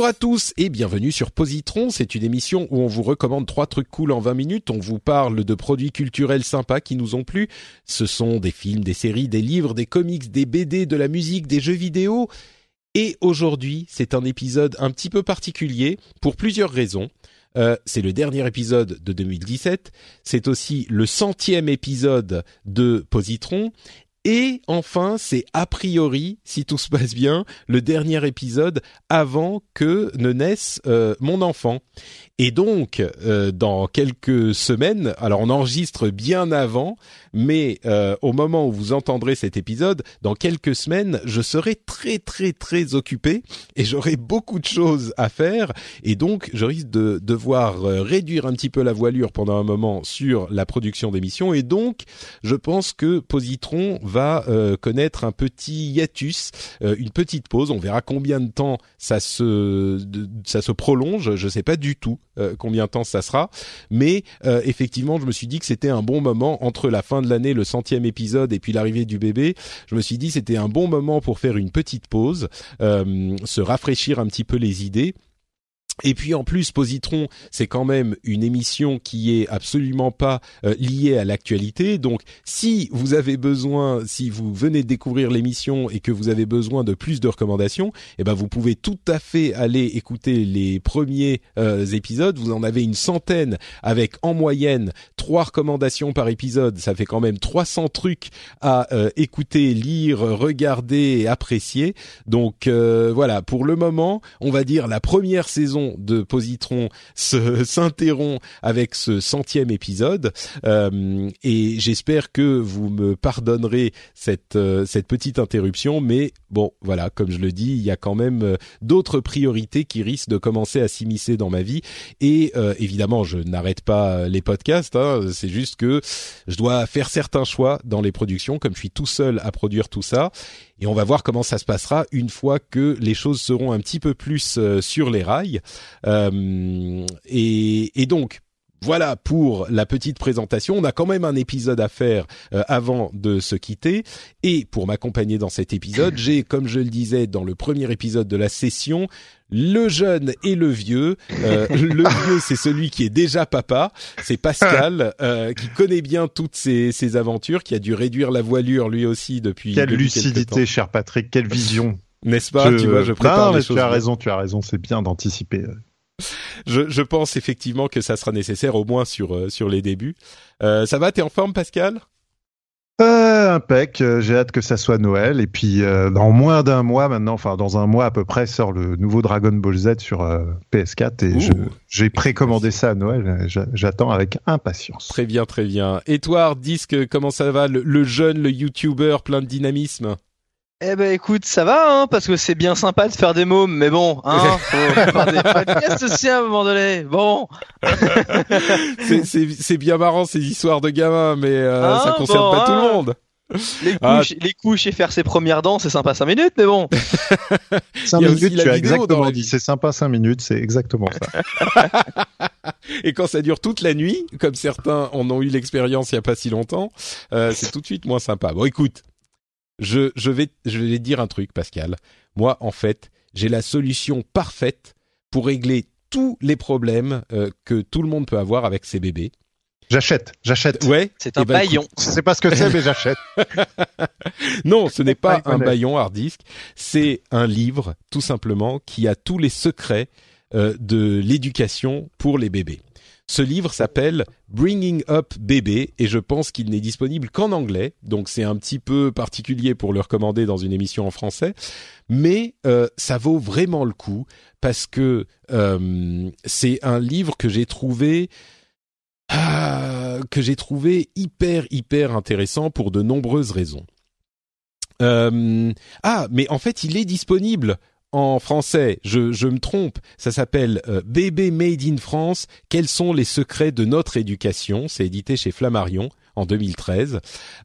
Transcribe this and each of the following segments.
Bonjour à tous et bienvenue sur Positron. C'est une émission où on vous recommande trois trucs cool en 20 minutes. On vous parle de produits culturels sympas qui nous ont plu. Ce sont des films, des séries, des livres, des comics, des BD, de la musique, des jeux vidéo. Et aujourd'hui, c'est un épisode un petit peu particulier pour plusieurs raisons. Euh, c'est le dernier épisode de 2017. C'est aussi le centième épisode de Positron. Et enfin, c'est a priori, si tout se passe bien, le dernier épisode avant que ne naisse euh, mon enfant. Et donc, euh, dans quelques semaines, alors on enregistre bien avant, mais euh, au moment où vous entendrez cet épisode, dans quelques semaines, je serai très très très occupé et j'aurai beaucoup de choses à faire. Et donc, je risque de devoir euh, réduire un petit peu la voilure pendant un moment sur la production d'émissions. Et donc, je pense que Positron va euh, connaître un petit hiatus, euh, une petite pause. On verra combien de temps ça se ça se prolonge. Je sais pas du tout euh, combien de temps ça sera, mais euh, effectivement, je me suis dit que c'était un bon moment entre la fin de l'année, le centième épisode, et puis l'arrivée du bébé. Je me suis dit c'était un bon moment pour faire une petite pause, euh, se rafraîchir un petit peu les idées. Et puis en plus, Positron, c'est quand même une émission qui est absolument pas euh, liée à l'actualité. Donc, si vous avez besoin, si vous venez de découvrir l'émission et que vous avez besoin de plus de recommandations, eh ben vous pouvez tout à fait aller écouter les premiers euh, épisodes. Vous en avez une centaine avec en moyenne trois recommandations par épisode. Ça fait quand même 300 trucs à euh, écouter, lire, regarder et apprécier. Donc euh, voilà, pour le moment, on va dire la première saison de Positron se s'interrompt avec ce centième épisode Euh, et j'espère que vous me pardonnerez cette euh, cette petite interruption. Mais bon, voilà, comme je le dis, il y a quand même euh, d'autres priorités qui risquent de commencer à s'immiscer dans ma vie. Et évidemment, je n'arrête pas les podcasts. hein. c'est juste que je dois faire certains choix dans les productions, comme je suis tout seul à produire tout ça. Et on va voir comment ça se passera une fois que les choses seront un petit peu plus euh, sur les rails. Euh, et, et donc, voilà pour la petite présentation. On a quand même un épisode à faire euh, avant de se quitter. Et pour m'accompagner dans cet épisode, j'ai, comme je le disais dans le premier épisode de la session, le jeune et le vieux. Euh, le vieux, c'est celui qui est déjà papa. C'est Pascal, euh, qui connaît bien toutes ces, ces aventures, qui a dû réduire la voilure lui aussi depuis. Quelle depuis lucidité, temps. cher Patrick, quelle vision. N'est-ce pas? Tu vois, je prépare Non, les mais choses. tu as raison, tu as raison, c'est bien d'anticiper. Je, je pense effectivement que ça sera nécessaire au moins sur euh, sur les débuts. Euh, ça va T'es en forme, Pascal? Euh, impec, euh, j'ai hâte que ça soit Noël. Et puis, euh, dans moins d'un mois maintenant, enfin, dans un mois à peu près, sort le nouveau Dragon Ball Z sur euh, PS4. Et j'ai précommandé ça à Noël. J'a- J'attends avec impatience. Très bien, très bien. Et toi, Harddisk, comment ça va le, le jeune, le YouTuber, plein de dynamisme? Eh ben écoute, ça va, hein, parce que c'est bien sympa de faire des mômes, mais bon, hein, faut faire des podcasts aussi à un moment donné. Bon, C'est- bien marrant ces histoires de gamins, mais euh, Ah, ça concerne bon, pas tout le hein. monde. les Ah. couches, les couches et faire ses premières dents, c'est sympa 5 minutes, mais bon. 5 Il y a aussi minutes, la tu as exactement dit. vie. C'est sympa 5 minutes, c'est exactement ça. Et quand ça dure toute la nuit, comme certains en ont eu l'expérience il y a pas si longtemps, euh, c'est tout de suite moins sympa. Bon, écoute, je, je vais je vais dire un truc, Pascal. Moi, en fait, j'ai la solution parfaite pour régler tous les problèmes euh, que tout le monde peut avoir avec ses bébés. J'achète, j'achète. Ouais. C'est Eh un ben, baillon. Je sais pas ce que c'est, mais j'achète. Non, ce n'est pas pas un baillon hard disk, c'est un livre tout simplement qui a tous les secrets euh, de l'éducation pour les bébés. Ce livre s'appelle Bringing Up Bébé et je pense qu'il n'est disponible qu'en anglais, donc c'est un petit peu particulier pour le recommander dans une émission en français, mais euh, ça vaut vraiment le coup parce que euh, c'est un livre que j'ai trouvé ah, que j'ai trouvé hyper hyper intéressant pour de nombreuses raisons. Euh, ah, mais en fait, il est disponible en français, je, me trompe, ça s'appelle euh, Bébé Made in France, quels sont les secrets de notre éducation? C'est édité chez Flammarion en 2013.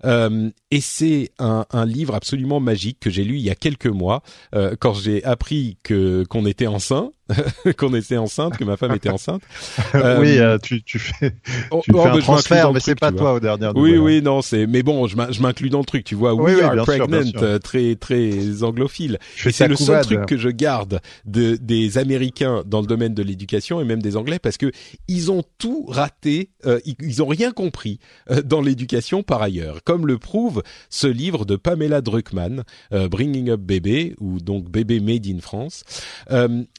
Euh, et c'est un, un, livre absolument magique que j'ai lu il y a quelques mois euh, quand j'ai appris que qu'on était enceint qu'on était enceinte, que ma femme était enceinte. Euh, oui, euh, tu, tu fais, oh, tu oh, fais un transfert, mais c'est pas toi au dernier. Oui, oui, non, c'est. Mais bon, je m'inclus dans le truc. Tu vois, we are pregnant, euh, très très anglophile. C'est le seul truc que je garde de des Américains dans le domaine de l'éducation et même des Anglais parce que ils ont tout raté, euh, ils, ils, ont rien compris dans l'éducation par ailleurs, comme le prouve ce livre de Pamela Druckmann, Bringing Up Baby ou donc Bébé Made in France.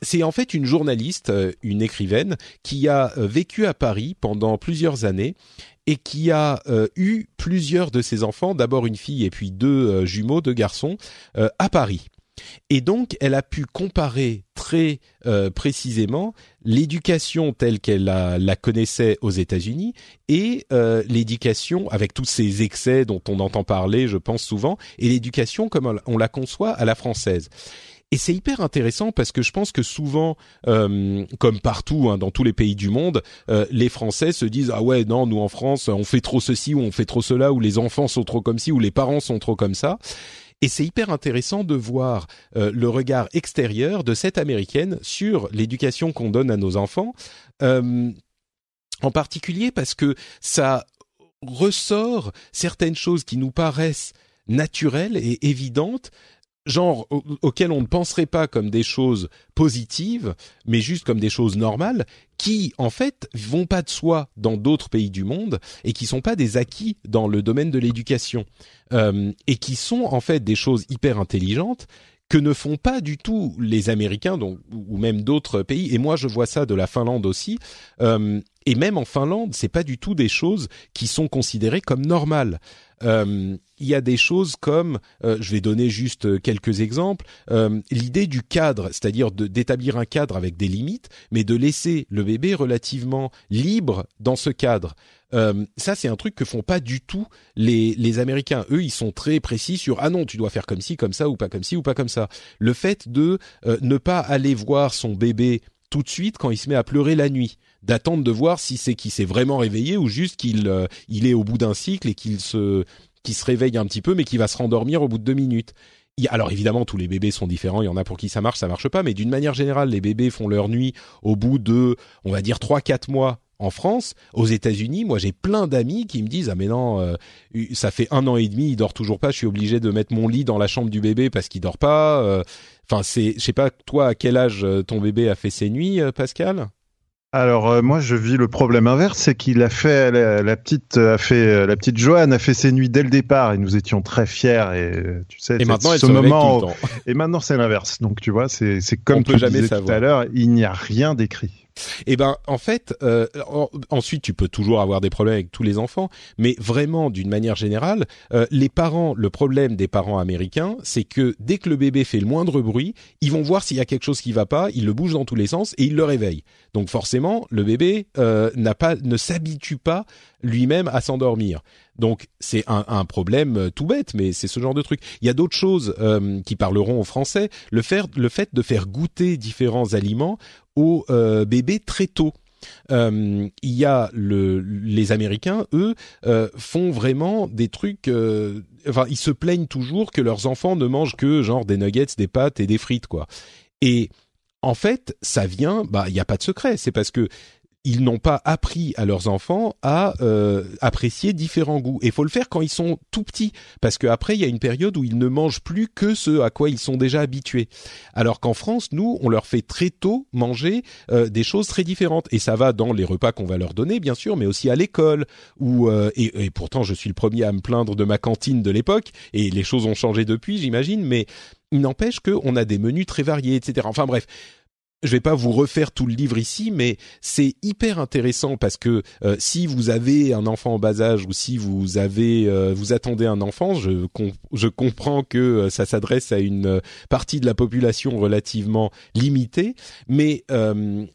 c'est en fait une journaliste, euh, une écrivaine, qui a euh, vécu à Paris pendant plusieurs années et qui a euh, eu plusieurs de ses enfants, d'abord une fille et puis deux jumeaux, deux garçons, à Paris. Et donc, elle a pu comparer très précisément l'éducation telle qu'elle la, connaissait aux États-Unis et l'éducation avec tous ces excès dont on entend parler, je pense souvent, et l'éducation comme on la conçoit à la française. Et c'est hyper intéressant parce que je pense que souvent, euh, comme partout hein, dans tous les pays du monde, euh, les Français se disent ah ouais non nous en France on fait trop ceci ou on fait trop cela ou les enfants sont trop comme ci ou les parents sont trop comme ça. Et c'est hyper intéressant de voir euh, le regard extérieur de cette américaine sur l'éducation qu'on donne à nos enfants, en particulier parce que ça ressort certaines choses qui nous paraissent naturelles et évidentes genre auxquelles on ne penserait pas comme des choses positives, mais juste comme des choses normales, qui en fait vont pas de soi dans d'autres pays du monde et qui sont pas des acquis dans le domaine de l'éducation euh, et qui sont en fait des choses hyper intelligentes que ne font pas du tout les Américains donc, ou même d'autres pays. Et moi, je vois ça de la Finlande aussi. Euh, et même en Finlande, c'est pas du tout des choses qui sont considérées comme normales. Euh, il y a des choses comme, euh, je vais donner juste quelques exemples, euh, l'idée du cadre, c'est-à-dire d'établir un cadre avec des limites, mais de laisser le bébé relativement libre dans ce cadre. Euh, ça, c'est un truc que font pas du tout les, les Américains. Eux, ils sont très précis sur ah non, tu dois faire comme ci, comme ça, ou pas comme ci, ou pas comme ça. Le fait de ne pas aller voir son bébé tout de suite quand il se met à pleurer la nuit d'attendre de voir si c'est qu'il s'est vraiment réveillé ou juste qu'il euh, il est au bout d'un cycle et qu'il se qu'il se réveille un petit peu mais qu'il va se rendormir au bout de deux minutes. Alors évidemment, tous les bébés sont différents. Il y en a pour qui ça marche, ça marche pas. Mais d'une manière générale, les bébés font leur nuit au bout de, on va dire, trois, quatre mois en France. Aux États-Unis, moi, j'ai plein d'amis qui me disent ah mais non, euh, ça fait un an et demi, il dort toujours pas. Je suis obligé de mettre mon lit dans la chambre du bébé parce qu'il dort pas. Euh. Enfin, c'est, je sais pas, toi, à quel âge ton bébé a fait ses nuits, Pascal? Alors euh, moi je vis le problème inverse, c'est qu'il a fait la, petite a fait euh, la petite Joanne a fait ses nuits dès le départ et nous étions très fiers et tu sais et maintenant ce moment tout le temps. et maintenant c'est l'inverse donc tu vois c'est c'est comme tu disais tout à l'heure il n'y a rien d'écrit. Eh ben, en fait, euh, ensuite, tu peux toujours avoir des problèmes avec tous les enfants, mais vraiment, d'une manière générale, euh, les parents, le problème des parents américains, c'est que dès que le bébé fait le moindre bruit, ils vont voir s'il y a quelque chose qui va pas, ils le bougent dans tous les sens et ils le réveillent. Donc forcément, le bébé euh, n'a pas, ne s'habitue pas lui-même à s'endormir. Donc c'est un, un, problème euh, tout bête, mais c'est ce genre de truc. Il y a d'autres choses euh, qui parleront au français. Le, faire, le fait de faire goûter différents aliments aux euh, bébés très tôt. Euh, il y a le, les Américains, eux, euh, font vraiment des trucs. Euh, enfin, ils se plaignent toujours que leurs enfants ne mangent que genre des nuggets, des pâtes et des frites, quoi. Et en fait, ça vient, bah, il n'y a pas de secret. C'est parce que ils n'ont pas appris à leurs enfants à euh, apprécier différents goûts. Et faut le faire quand ils sont tout petits, parce qu'après, il y a une période où ils ne mangent plus que ce à quoi ils sont déjà habitués. Alors qu'en France, nous, on leur fait très tôt manger euh, des choses très différentes. Et ça va dans les repas qu'on va leur donner, bien sûr, mais aussi à l'école. Euh, et, et, pourtant, je suis le premier à me plaindre de ma cantine de l'époque, et les choses ont changé depuis, j'imagine, mais il n'empêche qu'on a des menus très variés, etc. Enfin bref, je vais pas vous refaire tout le livre ici, mais c'est hyper intéressant parce que euh, si vous avez un enfant en bas âge ou si vous avez euh, vous attendez un enfant, je je comprends que euh, ça s'adresse à une partie de la population relativement limitée, mais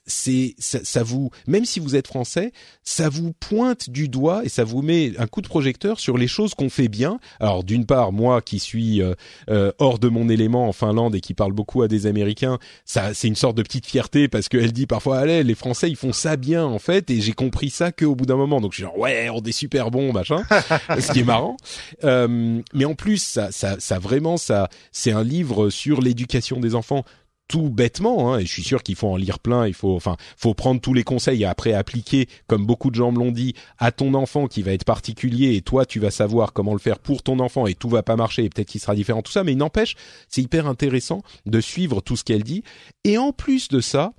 c'est ça, ça, vous même si vous êtes français, ça vous pointe du doigt et ça vous met un coup de projecteur sur les choses qu'on fait bien. Alors d'une part, moi qui suis hors de mon élément en Finlande et qui parle beaucoup à des Américains, ça c'est une sorte de petite fierté parce qu'elle dit parfois allez les Français ils font ça bien en fait et j'ai compris ça qu'au bout d'un moment. Donc je suis genre ouais on est super bon machin. Ce qui est marrant. Euh, mais en plus ça ça ça vraiment ça c'est un livre sur l'éducation des enfants tout bêtement, hein, et je suis sûr qu'il faut en lire plein, il faut, enfin, faut prendre tous les conseils et après appliquer, comme beaucoup de gens me l'ont dit, à ton enfant qui va être particulier et toi tu vas savoir comment le faire pour ton enfant et tout va pas marcher et peut-être qu'il sera différent, tout ça, mais il n'empêche, c'est hyper intéressant de suivre tout ce qu'elle dit. Et en plus de ça,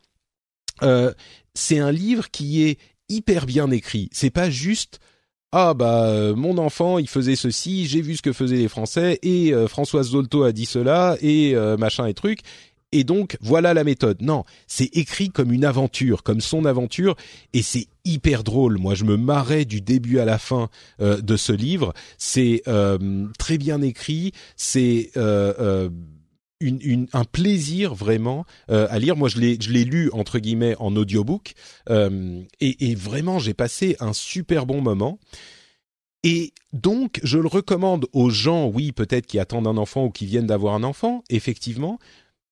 euh, c'est un livre qui est hyper bien écrit. C'est pas juste ah bah euh, mon enfant il faisait ceci, j'ai vu ce que faisaient les Français et euh, Françoise Zolto a dit cela et machin et truc et donc voilà la méthode. Non, c'est écrit comme une aventure, comme son aventure, et c'est hyper drôle. Moi, je me marrais du début à la fin euh, de ce livre. C'est euh, très bien écrit, c'est euh, une, un plaisir vraiment à lire. Moi, je l'ai, lu entre guillemets en audiobook, et, et vraiment, j'ai passé un super bon moment. Et donc, je le recommande aux gens, oui, peut-être qui attendent un enfant ou qui viennent d'avoir un enfant, effectivement,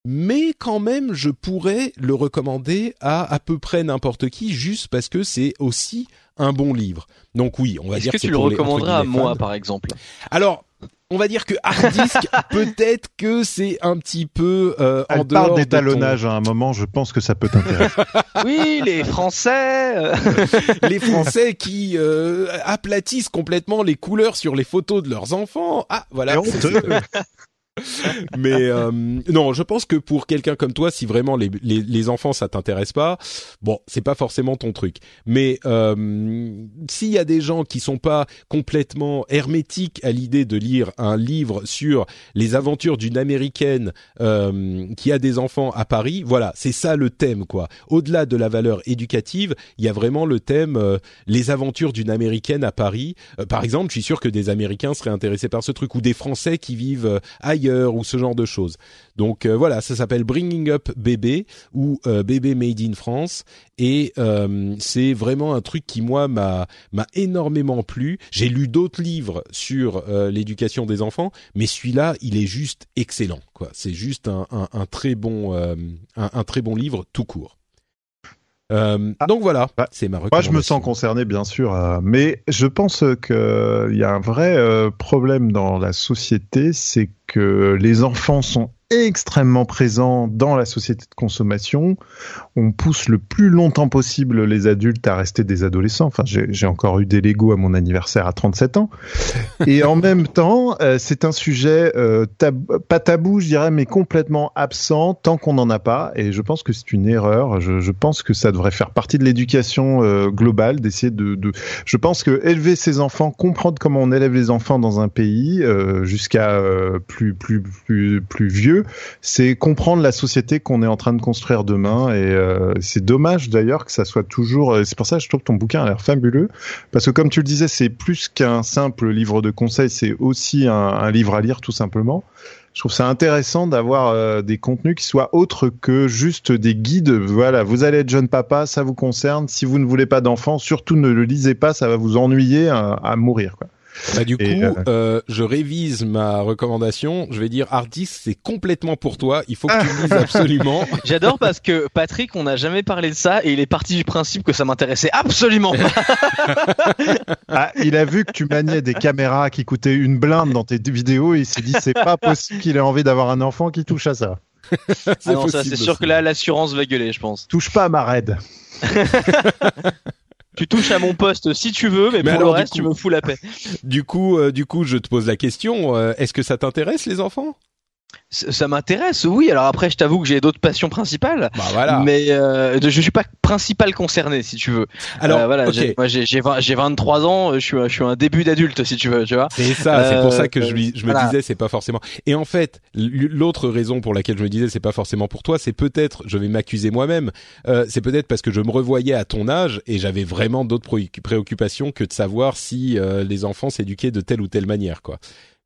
mais quand même, je pourrais le recommander à à peu près n'importe qui, juste parce que c'est aussi un bon livre. Donc oui, on va dire que, que tu le recommanderas à moi, par exemple? Alors, on va dire que hard disk, peut-être que c'est un petit peu euh, en dehors parle d'étalonnage à un moment, je pense que ça peut t'intéresser. oui, les Français, euh. les Français qui euh, aplatissent complètement les couleurs sur les photos de leurs enfants. Ah, voilà. mais euh, non, je pense que pour quelqu'un comme toi, si vraiment les, les, les enfants ça t'intéresse pas, bon, c'est pas forcément ton truc. Mais euh, s'il y a des gens qui sont pas complètement hermétiques à l'idée de lire un livre sur les aventures d'une américaine euh, qui a des enfants à Paris, voilà, c'est ça le thème quoi. Au-delà de la valeur éducative, il y a vraiment le thème euh, les aventures d'une américaine à Paris. Euh, par exemple, je suis sûr que des Américains seraient intéressés par ce truc ou des Français qui vivent ou ce genre de choses. Donc euh, voilà, ça s'appelle Bringing Up Bébé ou euh, Bébé Made in France et euh, c'est vraiment un truc qui moi m'a m'a énormément plu. J'ai lu d'autres livres sur l'éducation des enfants, mais celui-là, il est juste excellent. C'est juste un, un, très bon un très bon livre tout court. Euh, ah. donc voilà, bah, c'est ma recommandation. Moi, je me sens concerné, bien sûr, mais je pense qu'il y a un vrai problème dans la société, c'est que les enfants sont extrêmement présents dans la société de consommation. On pousse le plus longtemps possible les adultes à rester des adolescents. Enfin, j'ai encore eu des Lego à mon anniversaire à 37 ans. Et en même temps, euh, c'est un sujet euh, pas tabou, je dirais, mais complètement absent tant qu'on n'en a pas. Et je pense que c'est une erreur. Je, je, pense que ça devrait faire partie de l'éducation euh, globale, d'essayer de, de, Je pense que élever ses enfants, comprendre comment on élève les enfants dans un pays jusqu'à plus plus plus plus vieux, c'est comprendre la société qu'on est en train de construire demain. Et euh, c'est dommage d'ailleurs que ça soit toujours. C'est pour ça que je trouve que ton bouquin a l'air fabuleux, parce que comme tu le disais, c'est plus qu'un simple livre de conseils, c'est aussi un, livre à lire tout simplement. Je trouve ça intéressant d'avoir euh, des contenus qui soient autres que juste des guides. Voilà, vous allez être jeune papa, ça vous concerne. Si vous ne voulez pas d'enfant, surtout ne le lisez pas, ça va vous ennuyer à, à mourir. Quoi. Bah, du coup, euh, euh, je révise ma recommandation. Je vais dire Hardis, c'est complètement pour toi. Il faut que tu le lises absolument. J'adore parce que Patrick, on n'a jamais parlé de ça et il est parti du principe que ça m'intéressait absolument pas. ah, il a vu que tu maniais des caméras qui coûtaient une blinde dans tes vidéos et il s'est dit c'est pas possible qu'il ait envie d'avoir un enfant qui touche à ça. ah non, ça c'est sûr que là l'assurance va gueuler, je pense. Touche pas à ma raid. Tu touches à mon poste si tu veux, mais, pour le reste, tu me fous la paix. Du coup, euh, du coup, je te pose la question euh, est-ce que ça t'intéresse les enfants? Ça m'intéresse, oui. Alors après, je t'avoue que j'ai d'autres passions principales. Bah voilà. Mais euh, je suis pas principal concerné, si tu veux. Alors, Euh, voilà, j'ai- moi j'ai j'ai 20 j'ai 23 ans, je suis un- je suis un début d'adulte, si tu veux, tu vois. C'est ça, c'est pour ça que je, Euh, je me voilà. disais c'est pas forcément. Et en fait, l'autre raison pour laquelle je me disais c'est pas forcément pour toi, c'est peut-être, je vais m'accuser moi-même, euh, c'est peut-être parce que je me revoyais à ton âge et j'avais vraiment d'autres préoccu- préoccupations que de savoir si euh, les enfants s'éduquaient de telle ou telle manière, quoi.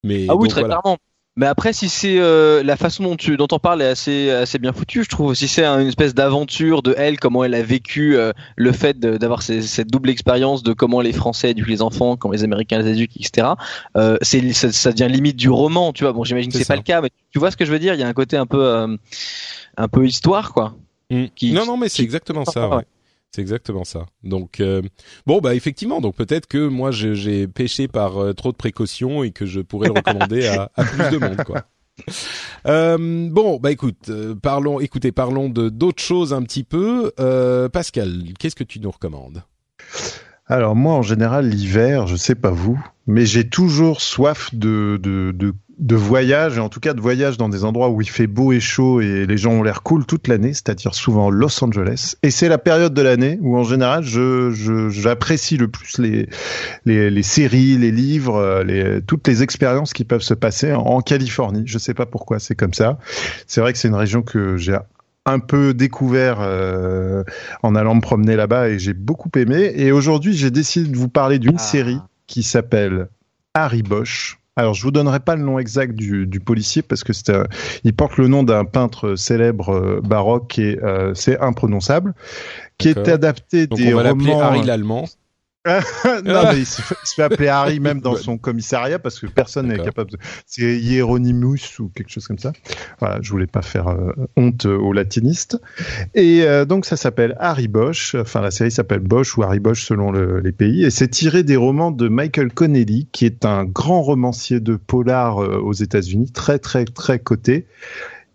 Mais Ah oui, donc, très voilà. clairement. Mais après, si c'est euh, la façon dont tu dont on parle est assez assez bien foutue, je trouve. Si c'est un- une espèce d'aventure de elle, comment elle a vécu euh, le fait d'avoir cette double expérience de comment les Français éduquent les enfants, comment les Américains les éduquent, etc. Euh, c'est ça, ça devient limite du roman, tu vois. Bon, j'imagine que C'est pas le cas, mais tu vois ce que je veux dire? Il y a un côté un peu euh, un peu histoire, quoi. Mm. Qui- non, non, mais c'est exactement ça. Ouais. C'est exactement ça. Donc euh, bon, bah effectivement, donc peut-être que moi j'ai péché par euh, trop de précautions et que je pourrais le recommander à, à plus de monde, quoi. Euh, bon, bah écoute, parlons, écoutez, parlons de d'autres choses un petit peu. Euh, Pascal, qu'est-ce que tu nous recommandes? Alors moi, en général, l'hiver, je sais pas vous, mais j'ai toujours soif de, de, de, de voyage, et en tout cas de voyage dans des endroits où il fait beau et chaud et les gens ont l'air cool toute l'année, c'est-à-dire souvent Los Angeles. Et c'est la période de l'année où, en général, je, je, j'apprécie le plus les, les, les séries, les livres, euh, les, toutes les expériences qui peuvent se passer en, en Californie. Je sais pas pourquoi c'est comme ça. C'est vrai que c'est une région que j'ai un peu découvert euh, en allant me promener là-bas et j'ai beaucoup aimé. Et aujourd'hui, j'ai décidé de vous parler d'une Ah. série qui s'appelle Harry Bosch. Alors, je vous donnerai pas le nom exact du, du policier parce que c'est, un- il porte le nom d'un peintre célèbre euh, baroque et euh, c'est imprononçable, qui est adapté Donc des on va l'appeler romans. Harry l'allemand. non, mais il se, fait, il se fait appeler Harry même dans son commissariat parce que personne n'est capable. De... C'est Hieronymus ou quelque chose comme ça. Voilà, je voulais pas faire euh, honte aux latinistes. Et euh, donc ça s'appelle Harry Bosch. Enfin, la série s'appelle Bosch ou Harry Bosch selon le- les pays. Et c'est tiré des romans de Michael Connelly, qui est un grand romancier de polar euh, aux États-Unis, très très très coté.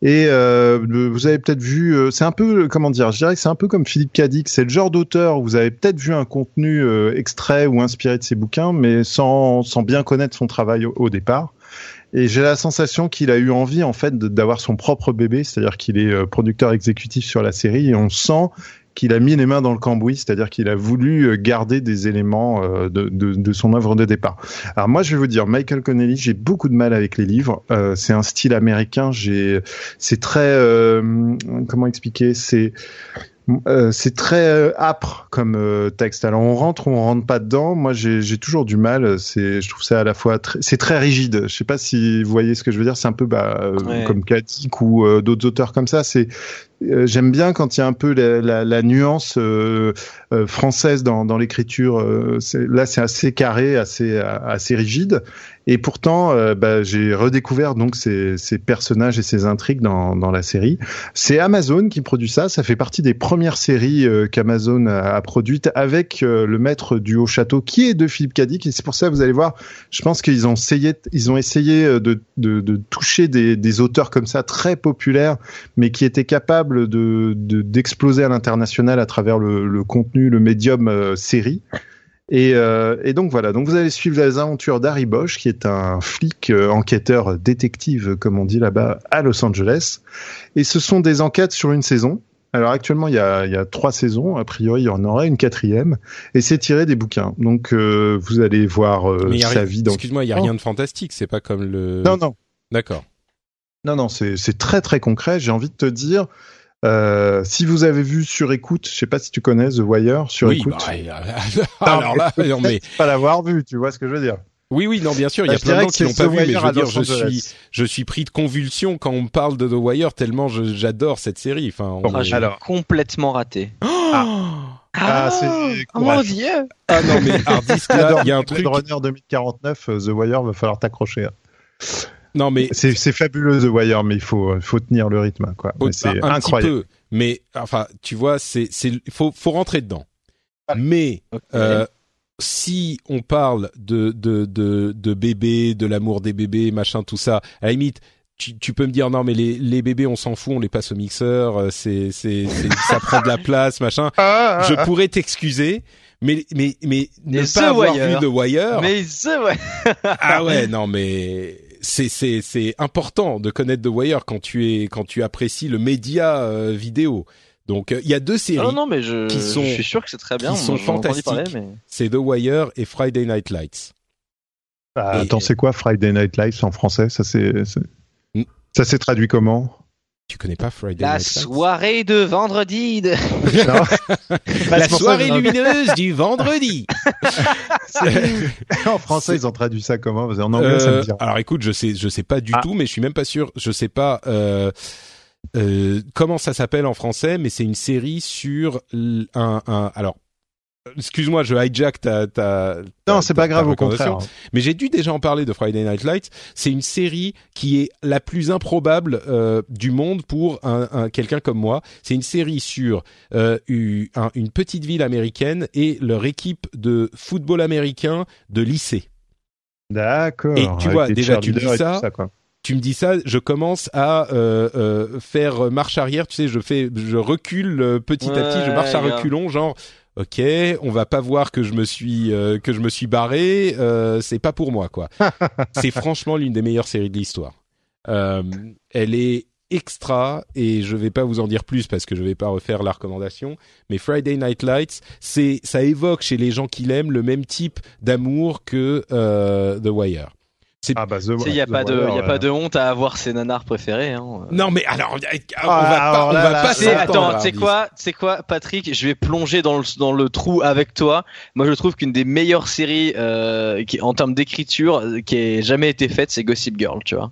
Et euh, vous avez peut-être vu, euh, c'est un peu, comment dire, je dirais que c'est un peu comme Philippe Cadic, c'est le genre d'auteur où vous avez peut-être vu un contenu euh, extrait ou inspiré de ses bouquins, mais sans, sans bien connaître son travail au, au départ. Et j'ai la sensation qu'il a eu envie en fait d'avoir son propre bébé, c'est-à-dire qu'il est euh, producteur exécutif sur la série et on sent qu'il a mis les mains dans le cambouis, c'est-à-dire qu'il a voulu euh, garder des éléments euh, de, de, de son œuvre de départ. Alors moi, je vais vous dire, Michael Connelly, j'ai beaucoup de mal avec les livres. Euh, c'est un style américain. J'ai, c'est très, euh, comment expliquer, c'est euh, c'est très âpre comme euh, texte. Alors on rentre ou on rentre pas dedans. Moi j'ai toujours du mal. C'est je trouve ça à la fois très- c'est très rigide. Je sais pas si vous voyez ce que je veux dire. C'est un peu bah, euh, Ouais. comme Katic ou d'autres auteurs comme ça. C'est j'aime bien quand il y a un peu la, nuance euh, euh, française dans, l'écriture. Euh, là c'est assez carré, assez rigide. Et pourtant, euh, bah, j'ai redécouvert donc ces, personnages et ces intrigues dans, la série. C'est Amazon qui produit ça. Ça fait partie des premières séries euh, qu'Amazon a, a produites avec euh, le maître du haut château, qui est de Philippe Cadic. Et c'est pour ça, vous allez voir, je pense qu'ils ont essayé, ils ont essayé euh, de, toucher des auteurs comme ça très populaires, mais qui étaient capables de de- d'exploser à l'international à travers le, le contenu, le médium euh, série. Et, euh, et donc voilà, donc vous allez suivre les aventures d'Harry Bosch, qui est un flic euh, enquêteur détective, comme on dit là-bas, à Los Angeles. Et ce sont des enquêtes sur une saison. Alors actuellement, il y a, il y a trois saisons. A priori, il y en aura une quatrième. Et c'est tiré des bouquins. Donc euh, vous allez voir sa vie dans. Excuse-moi, il y a rien de fantastique. C'est pas comme le. Non, non, D'accord. non, non, c'est c'est très très concret. J'ai envie de te dire. Euh, si vous avez vu sur écoute, je sais pas si tu connais The Wire sur Oui. écoute. bah, alors là, non mais pas l'avoir vu, tu vois ce que je veux dire. oui, oui, non, bien sûr, il y Bah, a je plein de gens qui l'ont pas The vu, mais je veux dire, je suis, je suis pris de convulsion quand on me parle de The Wire tellement j'adore cette série. Enfin, on- Ah, Alors. complètement raté. Ah, c'est oh mon dieu Ah non, mais hard disk, là, J'adore il y a un truc. Runner 2049, euh, The Wire, va falloir t'accrocher. hein. Non, mais C'est c'est fabuleux The Wire, mais il faut, il faut tenir le rythme, quoi. Mais C'est un incroyable. petit peu, mais enfin, tu vois, c'est c'est faut faut rentrer dedans. Mais euh, si on parle de de de de bébés, de l'amour des bébés, machin, tout ça, à la limite. Tu, tu peux me dire non mais les, les bébés on s'en fout on les passe au mixeur euh, c'est ça prend de la place machin Ah, ah, je ah. pourrais t'excuser mais mais mais ne Mais pas The avoir Wire. vu The Wire Mais c'est ouais. ah ouais non mais c'est c'est c'est important de connaître The Wire quand tu es quand tu apprécies le média euh, vidéo. Donc il y a deux séries non, non, mais je, qui sont je suis sûr que c'est très bien. qui sont fantastiques. parler, mais- C'est The Wire et Friday Night Lights. Ah, Et- Attends, c'est quoi Friday Night Lights en français? Ça c'est c'est- ça s'est traduit comment? Tu connais pas Friday La Night Lights soirée de vendredi. de- La soirée lumineuse du vendredi. En français, ils ont traduit ça comment qu'en anglais, ça me Euh, dit. alors écoute, je sais, je sais pas du Ah. tout, mais je suis même pas sûr. Je sais pas euh, euh, comment ça s'appelle en français, mais c'est une série sur un, un alors. Excuse-moi, je hijack ta, ta, ta- Non, c'est pas grave, au contraire. Mais j'ai dû déjà en parler de Friday Night Lights. C'est une série qui est la plus improbable euh, du monde pour un, un- quelqu'un comme moi. C'est une série sur euh, une petite ville américaine et leur équipe de football américain de lycée. D'accord. Et tu vois, déjà, tu dis ça, quoi. tu me dis ça, je commence à euh, euh, faire marche arrière. Tu sais, je fais, je recule euh, petit à petit, je marche à reculons, genre. Ok, on va pas voir que je me suis euh, que je me suis barré. Euh, c'est pas pour moi, quoi. c'est franchement l'une des meilleures séries de l'histoire. Euh, elle est extra et je vais pas vous en dire plus parce que je vais pas refaire la recommandation. Mais Friday Night Lights, c'est ça évoque chez les gens qui l'aiment le même type d'amour que euh, The Wire. Ah bah, il y a The pas de, Wire, y a pas de honte à avoir ses nanars préférés. Hein. Non, mais alors, on va Ah, pas, alors on là, va là, pas là, C'est- attends, tu sais quoi, sais quoi, Patrick, je vais plonger dans le dans le trou avec toi. Moi, je trouve qu'une des meilleures séries euh, qui, en termes d'écriture euh, qui ait jamais été faite, c'est Gossip Girl, tu vois.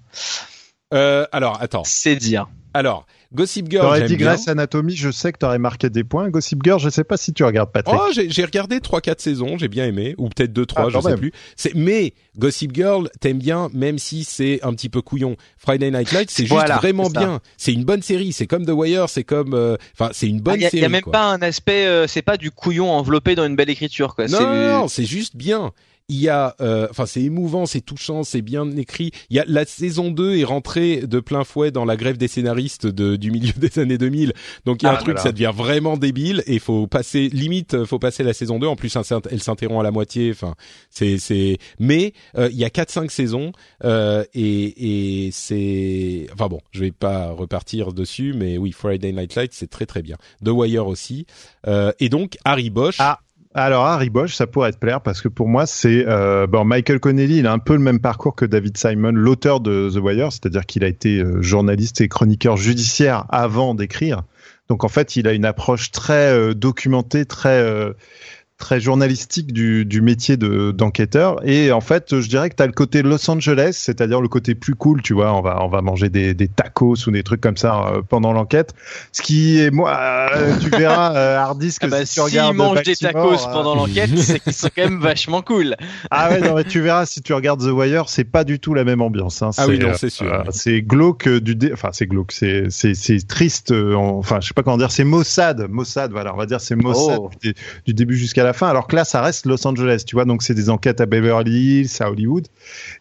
Euh, alors, attends. C'est dire. Alors, Gossip Girl, T'aurais j'aime dit bien. Grey's Anatomy, je sais que t'aurais marqué des points. Gossip Girl, je sais pas si tu regardes Patrick. Oh, j'ai j'ai regardé trois quatre saisons, j'ai bien aimé, ou peut-être deux trois, Ah, je sais même. plus. C'est mais Gossip Girl, t'aimes bien, même si c'est un petit peu couillon. Friday Night Light, c'est juste Voilà, vraiment bien. C'est une bonne série. C'est comme The Wire, c'est comme, euh, enfin, c'est une bonne Il y, a- série. y a même quoi. pas un aspect, euh, c'est pas du couillon enveloppé dans une belle écriture, quoi. Non, C'est- non, non, c'est juste bien. Il y a, euh, enfin, c'est émouvant, c'est touchant, c'est bien écrit. Il y a la saison 2 est rentrée de plein fouet dans la grève des scénaristes de, du milieu des années 2000. Donc il y a Ah un truc, ça devient vraiment débile et faut passer limite, faut passer la saison 2. En plus, elle s'int- elle s'interrompt à la moitié. Enfin, c'est c'est. Mais euh, il y a quatre cinq saisons euh, et et c'est. Enfin bon, je vais pas repartir dessus, mais oui, Friday Night Lights, c'est très très bien. The Wire aussi. Euh, et donc Harry Bosch. Ah. Alors Harry Bosch, ça pourrait te plaire parce que pour moi c'est euh, bon Michael Connelly, il a un peu le même parcours que David Simon, l'auteur de The Wire, c'est-à-dire qu'il a été euh, journaliste et chroniqueur judiciaire avant d'écrire. Donc en fait, il a une approche très euh, documentée, très euh, très journalistique du, du métier de d'enquêteur. Et en fait, je dirais que tu as le côté Los Angeles, c'est-à-dire le côté plus cool, tu vois, on va on va manger des, des tacos ou des trucs comme ça euh, pendant l'enquête. Ce qui est moi, euh, tu verras euh, Hardis que Ah bah, si tu s'ils regardes mangent des tacos euh, pendant l'enquête, c'est qu'ils sont quand même vachement cool. ah ouais, non, mais tu verras si tu regardes The Wire, c'est pas du tout la même ambiance. Hein. Ah oui, non, euh, c'est sûr. euh, c'est glauque du, dé... enfin c'est glauque, c'est c'est c'est triste. euh, en- Enfin, je sais pas comment dire. C'est Mossad, Mossad. Voilà, on va dire c'est Mossad Oh. du, dé- du début jusqu'à la fin. Alors que là, ça reste Los Angeles, tu vois. Donc c'est des enquêtes à Beverly Hills, à Hollywood,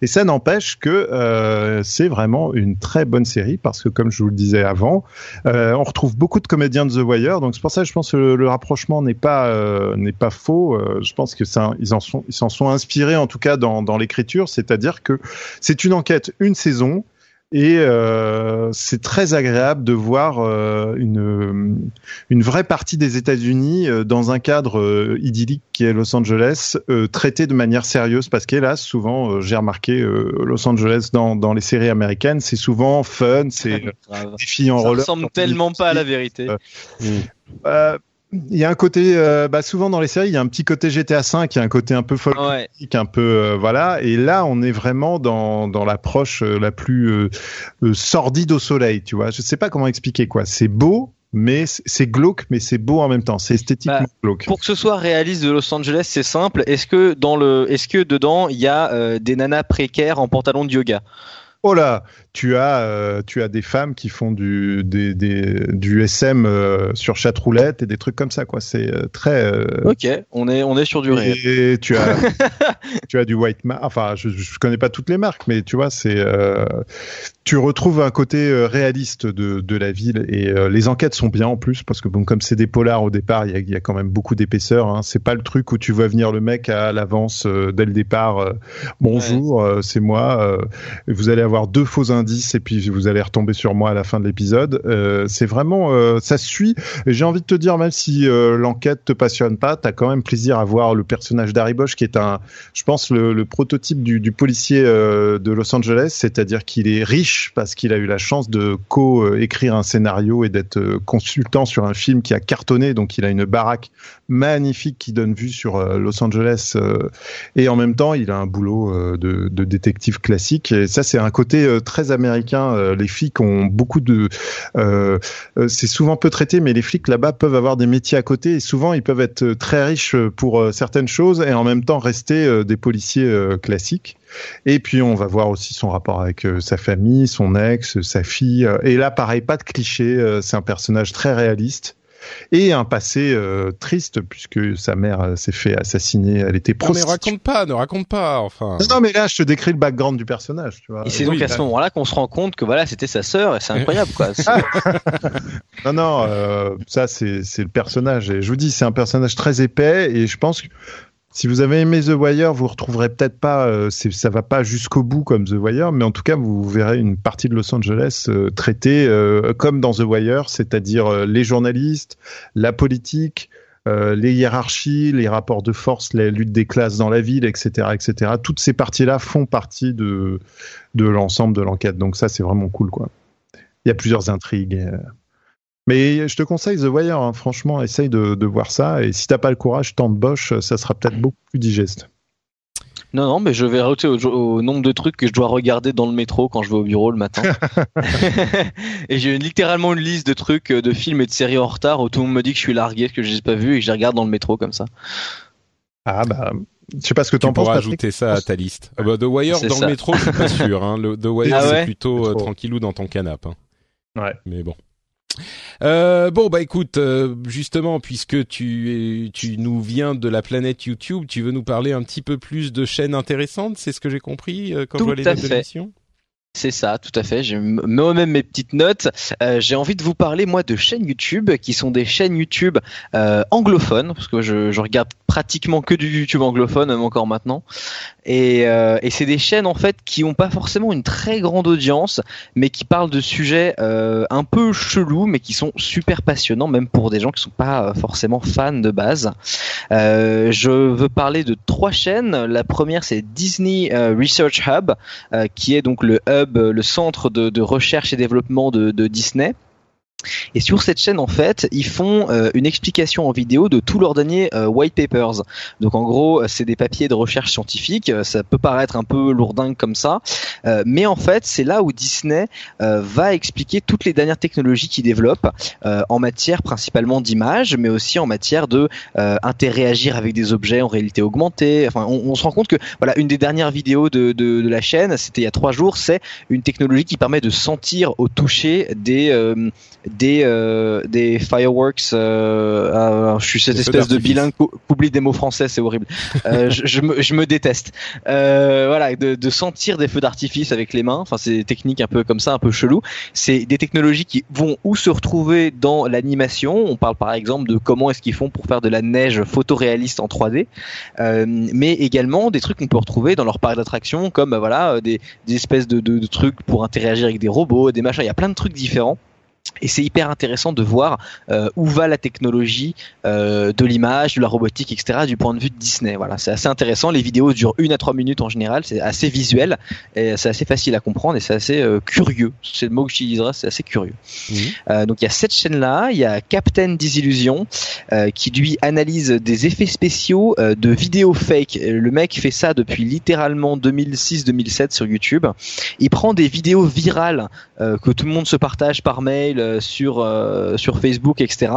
et ça n'empêche que euh, c'est vraiment une très bonne série parce que comme je vous le disais avant, euh, on retrouve beaucoup de comédiens de The Wire. Donc c'est pour ça que je pense que le, rapprochement n'est pas euh, pas faux. Je pense que ils sont s'en sont inspirés en tout cas dans dans l'écriture, c'est-à-dire que c'est une enquête, une saison. Et euh, c'est très agréable de voir euh, une, une vraie partie des États-Unis euh, dans un cadre euh, idyllique qui est Los Angeles, euh, traité de manière sérieuse parce qu'hélas, souvent, euh, j'ai remarqué euh, Los Angeles dans, dans les séries américaines, c'est souvent fun, c'est euh, des filles en Ça roller. ressemble tellement pas à la vérité. Euh, Euh, il y a un côté, euh, bah, souvent dans les séries, il y a un petit côté GTA V, il y a un côté un peu folk Ouais. un peu euh, voilà. Et là on est vraiment dans dans l'approche euh, la plus euh, sordide au soleil tu vois. Je sais pas comment expliquer quoi. C'est beau mais c'est glauque mais c'est beau en même temps. C'est esthétiquement Bah, glauque. Pour que ce soit réaliste de Los Angeles, c'est simple. Est-ce que dans le, est-ce que dedans il y a des nanas précaires en pantalon de yoga? Oh là tu as euh, tu as des femmes qui font du des, des du SM euh, sur chatroulette et des trucs comme ça quoi. C'est euh, très ok on est on est sur du réel. et tu as tu as du white mark enfin je, je connais pas toutes les marques mais tu vois c'est tu retrouves un côté réaliste de, de la ville et les enquêtes sont bien en plus parce que bon comme c'est des polars au départ il y a, y a, quand même beaucoup d'épaisseur hein. c'est pas le truc où tu vois venir le mec à l'avance dès le départ bonjour c'est moi vous allez avoir deux faux indices et puis vous allez retomber sur moi à la fin de l'épisode. Euh, c'est vraiment, euh, ça suit. J'ai envie de te dire, même si euh, l'enquête te passionne pas, t'as quand même plaisir à voir le personnage d'Harry Bosch, qui est un, je pense, le, prototype du, policier euh, de Los Angeles, c'est-à-dire qu'il est riche parce qu'il a eu la chance de co-écrire un scénario et d'être consultant sur un film qui a cartonné. Donc il a une baraque magnifique qui donne vue sur Los Angeles et en même temps il a un boulot de, de détective classique. Et ça c'est un côté très américain, euh, les flics ont beaucoup de, euh, euh, c'est souvent peu traité, mais les flics là-bas peuvent avoir des métiers à côté et souvent ils peuvent être très riches pour certaines choses et en même temps rester des policiers classiques. Et puis on va voir aussi son rapport avec sa famille, son ex, sa fille. Et là, pareil, pas de cliché. c'est un personnage très réaliste et un passé euh, triste puisque sa mère euh, s'est fait assassiner. Elle était prostituée. Non mais raconte pas, ne raconte pas. Enfin. Non, mais là je te décris le background du personnage. Tu vois. Et c'est donc à ce moment-là qu'on se rend compte que voilà c'était sa sœur et c'est incroyable quoi. non non, euh, ça c'est c'est le personnage et je vous dis c'est un personnage très épais et je pense que si vous avez aimé The Wire, vous retrouverez peut-être pas, euh, ça va pas jusqu'au bout comme The Wire, mais en tout cas, vous verrez une partie de Los Angeles euh, traitée euh, comme dans The Wire, c'est-à-dire euh, les journalistes, la politique, les hiérarchies, les rapports de force, les luttes des classes dans la ville, etc., etc. Toutes ces parties-là font partie de de l'ensemble de l'enquête. Donc ça, c'est vraiment cool, quoi. Il y a plusieurs intrigues. Mais je te conseille The Wire, hein. franchement, essaye de, de, voir ça. Et si t'as pas le courage, tente Bosch, ça sera peut-être beaucoup plus digeste. Non, non, mais je vais rajouter au, nombre de trucs que je dois regarder dans le métro quand je vais au bureau le matin. et j'ai littéralement une liste de trucs, de films et de séries en retard où tout le monde me dit que je suis largué, que je les ai pas vus et que je les regarde dans le métro comme ça. Ah bah, je sais pas ce que t'en penses. Tu pourras ajouter ça à ta liste. Ah bah, The Wire dans le métro, je suis pas sûr. Hein. Le, The Wire, ah c'est plutôt euh, tranquillou dans ton canapé. Hein. Ouais. Mais bon. Euh, bon bah écoute, euh, justement puisque tu tu nous viens de la planète YouTube, tu veux nous parler un petit peu plus de chaînes intéressantes, c'est ce que j'ai compris euh, quand Tout je vois les notes de l'émission? C'est ça, tout à fait. J'ai moi-même mes petites notes. Euh, j'ai envie de vous parler moi de chaînes YouTube qui sont des chaînes YouTube euh, anglophones parce que je, regarde pratiquement que du YouTube anglophone encore maintenant. Et, euh, et c'est des chaînes en fait qui ont pas forcément une très grande audience, mais qui parlent de sujets un peu chelous, mais qui sont super passionnants même pour des gens qui sont pas forcément fans de base. Je veux parler de trois chaînes. La première c'est Disney Research Hub, qui est donc le hub le centre de, recherche et développement de Disney. Et sur cette chaîne, en fait, ils font euh, une explication en vidéo de tous leurs derniers euh, white papers. Donc, en gros, c'est des papiers de recherche scientifique. Ça peut paraître un peu lourdingue comme ça, euh, mais en fait, c'est là où Disney euh, va expliquer toutes les dernières technologies qu'ils développent euh, en matière principalement d'image, mais aussi en matière de interagir avec des objets en réalité augmentée. Enfin, on, on, se rend compte que voilà, une des dernières vidéos de, de, de la chaîne, c'était il y a trois jours, c'est une technologie qui permet de sentir au toucher des des euh, des fireworks. Euh, euh, je suis cette espèce de bilingue oublie des mots français, c'est horrible. Euh, je, je, me, je, me, déteste. Euh, voilà, de, de, sentir des feux d'artifice avec les mains. Enfin, c'est des techniques un peu comme ça, un peu chelou. C'est des technologies qui vont où se retrouver dans l'animation. On parle par exemple de comment est-ce qu'ils font pour faire de la neige photoréaliste en 3D, mais également des trucs qu'on peut retrouver dans leur parc d'attractions, comme bah, voilà des, des espèces de, de, de trucs pour interagir avec des robots, des machins. Il y a plein de trucs différents. Et c'est hyper intéressant de voir euh, où va la technologie euh, de l'image, de la robotique, etc. du point de vue de Disney. Voilà, c'est assez intéressant. Les vidéos durent une à trois minutes en général. C'est assez visuel et c'est assez facile à comprendre et c'est assez euh, curieux. C'est le mot que j'utiliserai. C'est assez curieux. Mmh. Donc il y a cette chaîne-là. Il y a Captain Disillusion qui lui analyse des effets spéciaux de vidéos fake. Le mec fait ça depuis littéralement 2006-2007 sur YouTube. Il prend des vidéos virales que tout le monde se partage par mail lifestyle sur sur Facebook, etc.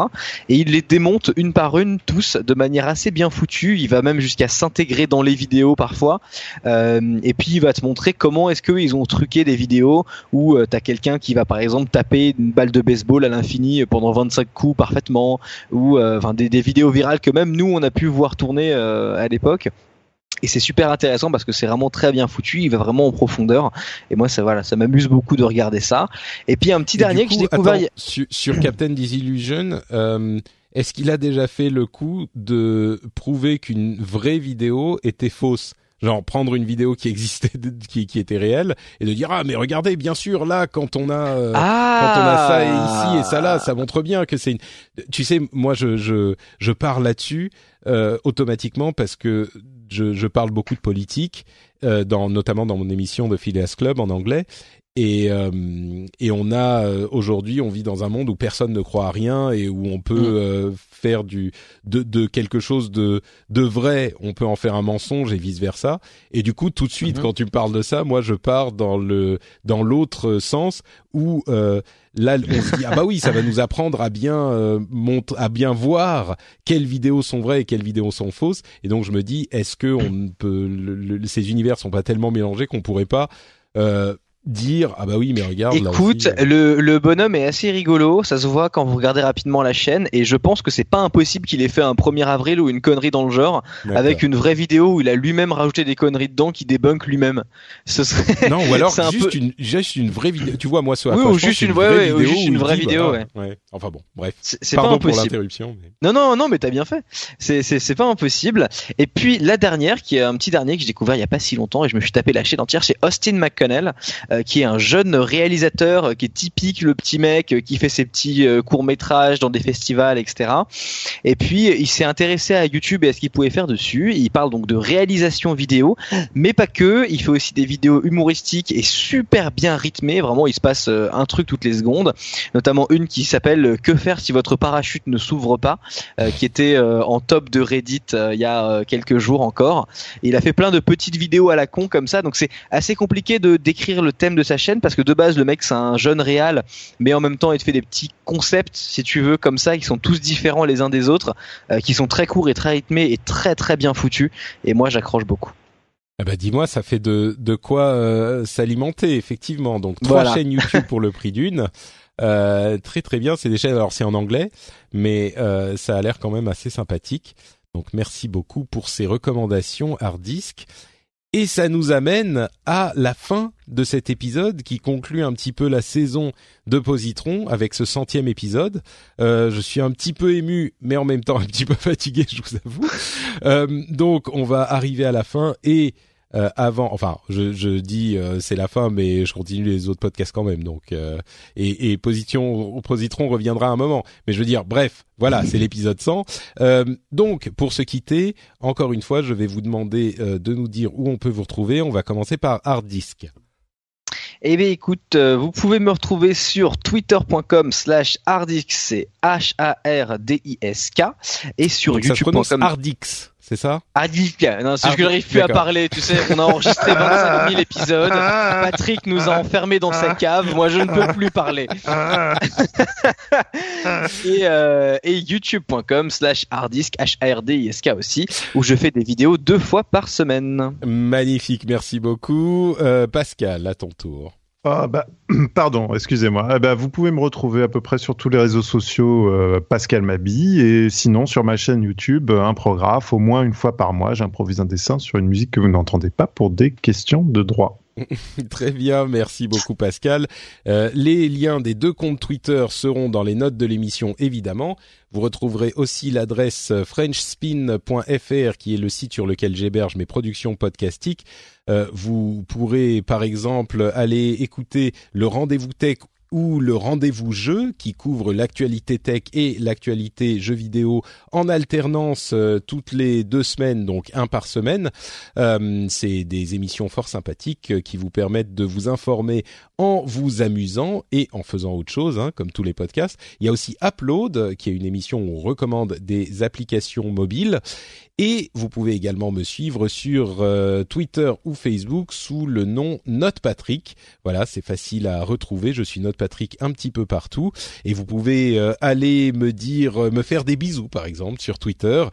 Et il les démonte une par une tous de manière assez bien foutue. Il va même jusqu'à s'intégrer dans les vidéos parfois. et puis il va te montrer comment est-ce qu'ils ont truqué des vidéos où tu as quelqu'un qui va par exemple taper une balle de baseball à l'infini pendant 25 coups parfaitement, ou enfin des, des vidéos virales que même nous on a pu voir tourner à l'époque et c'est super intéressant parce que c'est vraiment très bien foutu, il va vraiment en profondeur. Et moi, ça voilà, ça m'amuse beaucoup de regarder ça. Et puis un petit dernier que j'ai découvert sur, Captain Disillusion. Euh, est-ce qu'il a déjà fait le coup de prouver qu'une vraie vidéo était fausse? Genre prendre une vidéo qui existait qui, qui était réelle et de dire ah mais regardez bien sûr là quand on a euh, quand on a ça ici et ça là ça montre bien que c'est une tu sais moi je je je pars là-dessus euh, automatiquement parce que je, je, parle beaucoup de politique, euh, dans, notamment dans mon émission de Phileas Club en anglais. Et, euh, et on a euh, aujourd'hui, on vit dans un monde où personne ne croit à rien et où on peut mm. euh, faire du de, de, quelque chose de de vrai, on peut en faire un mensonge et vice versa. Et du coup, tout de suite, mm-hmm. quand tu me parles de ça, moi, je pars dans le dans l'autre sens où là on se dit ah bah oui ça va nous apprendre à bien euh, à bien voir quelles vidéos sont vraies et quelles vidéos sont fausses. Et donc je me dis est-ce que on peut ces univers sont pas tellement mélangés qu'on pourrait pas euh, dire ah bah oui mais regarde écoute euh. le, le bonhomme est assez rigolo ça se voit quand vous regardez rapidement la chaîne et je pense que c'est pas impossible qu'il ait fait un 1er avril ou une connerie dans le genre avec une vraie vidéo où il a lui-même rajouté des conneries dedans qui débunk lui-même ce serait non ou alors juste une juste une vraie vidéo tu vois moi ça oui, ou juste une, vraie vidéo, juste une vraie vidéo ouais. ouais. enfin bon bref c'est pas impossible pour mais... non non non mais t'as bien fait c'est pas impossible et puis la dernière qui est un petit dernier que j'ai découvert il y a pas si longtemps et je me suis tapé la chaîne entière c'est Austin McConnell euh, qui est un jeune réalisateur euh, qui est typique le petit mec euh, qui fait ses petits courts métrages dans des festivals, etc. Et puis il s'est intéressé à YouTube et à ce qu'il pouvait faire dessus. Il parle donc de réalisation vidéo, mais pas que. Il fait aussi des vidéos humoristiques et super bien rythmées. Vraiment, il se passe un truc toutes les secondes. Notamment une qui s'appelle Que faire si votre parachute ne s'ouvre pas, qui était en top de Reddit il y a quelques jours encore. il a fait plein de petites vidéos à la con comme ça. Donc c'est assez compliqué de décrire le thème de sa chaîne parce que de base le mec c'est un jeune réal mais en même temps il te fait des petits concepts si tu veux comme ça qui sont tous différents les uns des autres euh, qui sont très courts et très rythmés et très très bien foutus et moi j'accroche beaucoup. Ah bah dis-moi, ça fait de de quoi euh, s'alimenter effectivement. Donc trois chaînes YouTube pour le prix d'une. Euh, très très bien, c'est des chaînes. Alors c'est en anglais, mais ça a l'air quand même assez sympathique. Donc merci beaucoup pour ces recommandations hard disk. Et ça nous amène à la fin de cet épisode qui conclut un petit peu la saison de Positron avec ce centième épisode. Euh, je suis un petit peu ému, mais en même temps un petit peu fatigué, je vous avoue. Euh, donc on va arriver à la fin et euh, avant, enfin, je, je dis euh, c'est la fin, mais je continue les autres podcasts quand même. Donc, euh, et, et Position, Positron reviendra un moment. Mais je veux dire, bref, voilà, c'est l'épisode 100. donc, pour se quitter, encore une fois, je vais vous demander de nous dire où on peut vous retrouver. On va commencer par Hard Disk. Eh bien écoute, vous pouvez me retrouver sur twitter.com slash hardisk, c'est H-A-R-D-I-S-K, et sur youtube.com. Hardix c'est ça Adik. Non, c'est que je n'arrive plus à parler. Tu sais, on a enregistré 25 000 épisodes. Patrick nous a enfermés dans sa cave. Moi, je ne peux plus parler. et, euh, et youtube.com slash harddisk, H-A-R-D-I-S-K aussi, où je fais des vidéos deux fois par semaine. Magnifique, merci beaucoup. Euh, Pascal, à ton tour. Ah bah, pardon, excusez-moi. Eh ben, vous pouvez me retrouver à peu près sur tous les réseaux sociaux euh, Pascal Mabi et sinon sur ma chaîne YouTube un programme au moins une fois par mois j'improvise un dessin sur une musique que vous n'entendez pas pour des questions de droit. Très bien, merci beaucoup Pascal. Euh, les liens des deux comptes Twitter seront dans les notes de l'émission évidemment. Vous retrouverez aussi l'adresse frenchspin.fr qui est le site sur lequel j'héberge mes productions podcastiques. Euh, vous pourrez par exemple aller écouter le rendez-vous tech ou le rendez-vous jeu qui couvre l'actualité tech et l'actualité jeux vidéo en alternance euh, toutes les deux semaines, donc un par semaine. Euh, c'est des émissions fort sympathiques euh, qui vous permettent de vous informer en vous amusant et en faisant autre chose, hein, comme tous les podcasts. Il y a aussi Upload, qui est une émission où on recommande des applications mobiles. Et vous pouvez également me suivre sur Twitter ou Facebook sous le nom Note Patrick. Voilà, c'est facile à retrouver. Je suis Note Patrick un petit peu partout. Et vous pouvez aller me dire, me faire des bisous par exemple sur Twitter.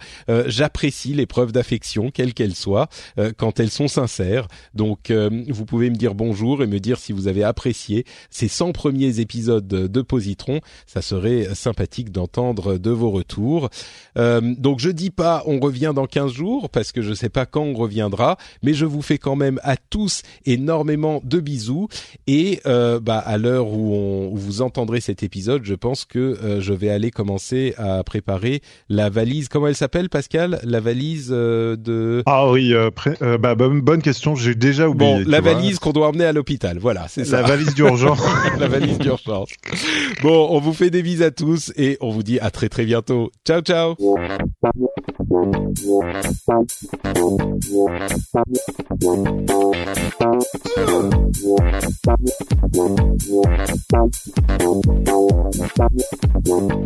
J'apprécie les preuves d'affection, quelles qu'elles soient, quand elles sont sincères. Donc vous pouvez me dire bonjour et me dire si vous avez apprécié ces 100 premiers épisodes de Positron. Ça serait sympathique d'entendre de vos retours. donc je dis pas on revient dans 15 jours parce que je sais pas quand on reviendra, mais je vous fais quand même à tous énormément de bisous et euh, bah à l'heure où, vous entendrez cet épisode, je pense que euh, je vais aller commencer à préparer la valise. Comment elle s'appelle, Pascal? La valise euh, de Ah oui, bah, bonne question. J'ai déjà oublié. Bon, la valise qu'on doit emmener à l'hôpital. Voilà, c'est ça. La valise d'urgence. la valise d'urgence. Bon, on vous fait des bises à tous et on vous dit à très très bientôt. Ciao ciao. Thank you. Thank you.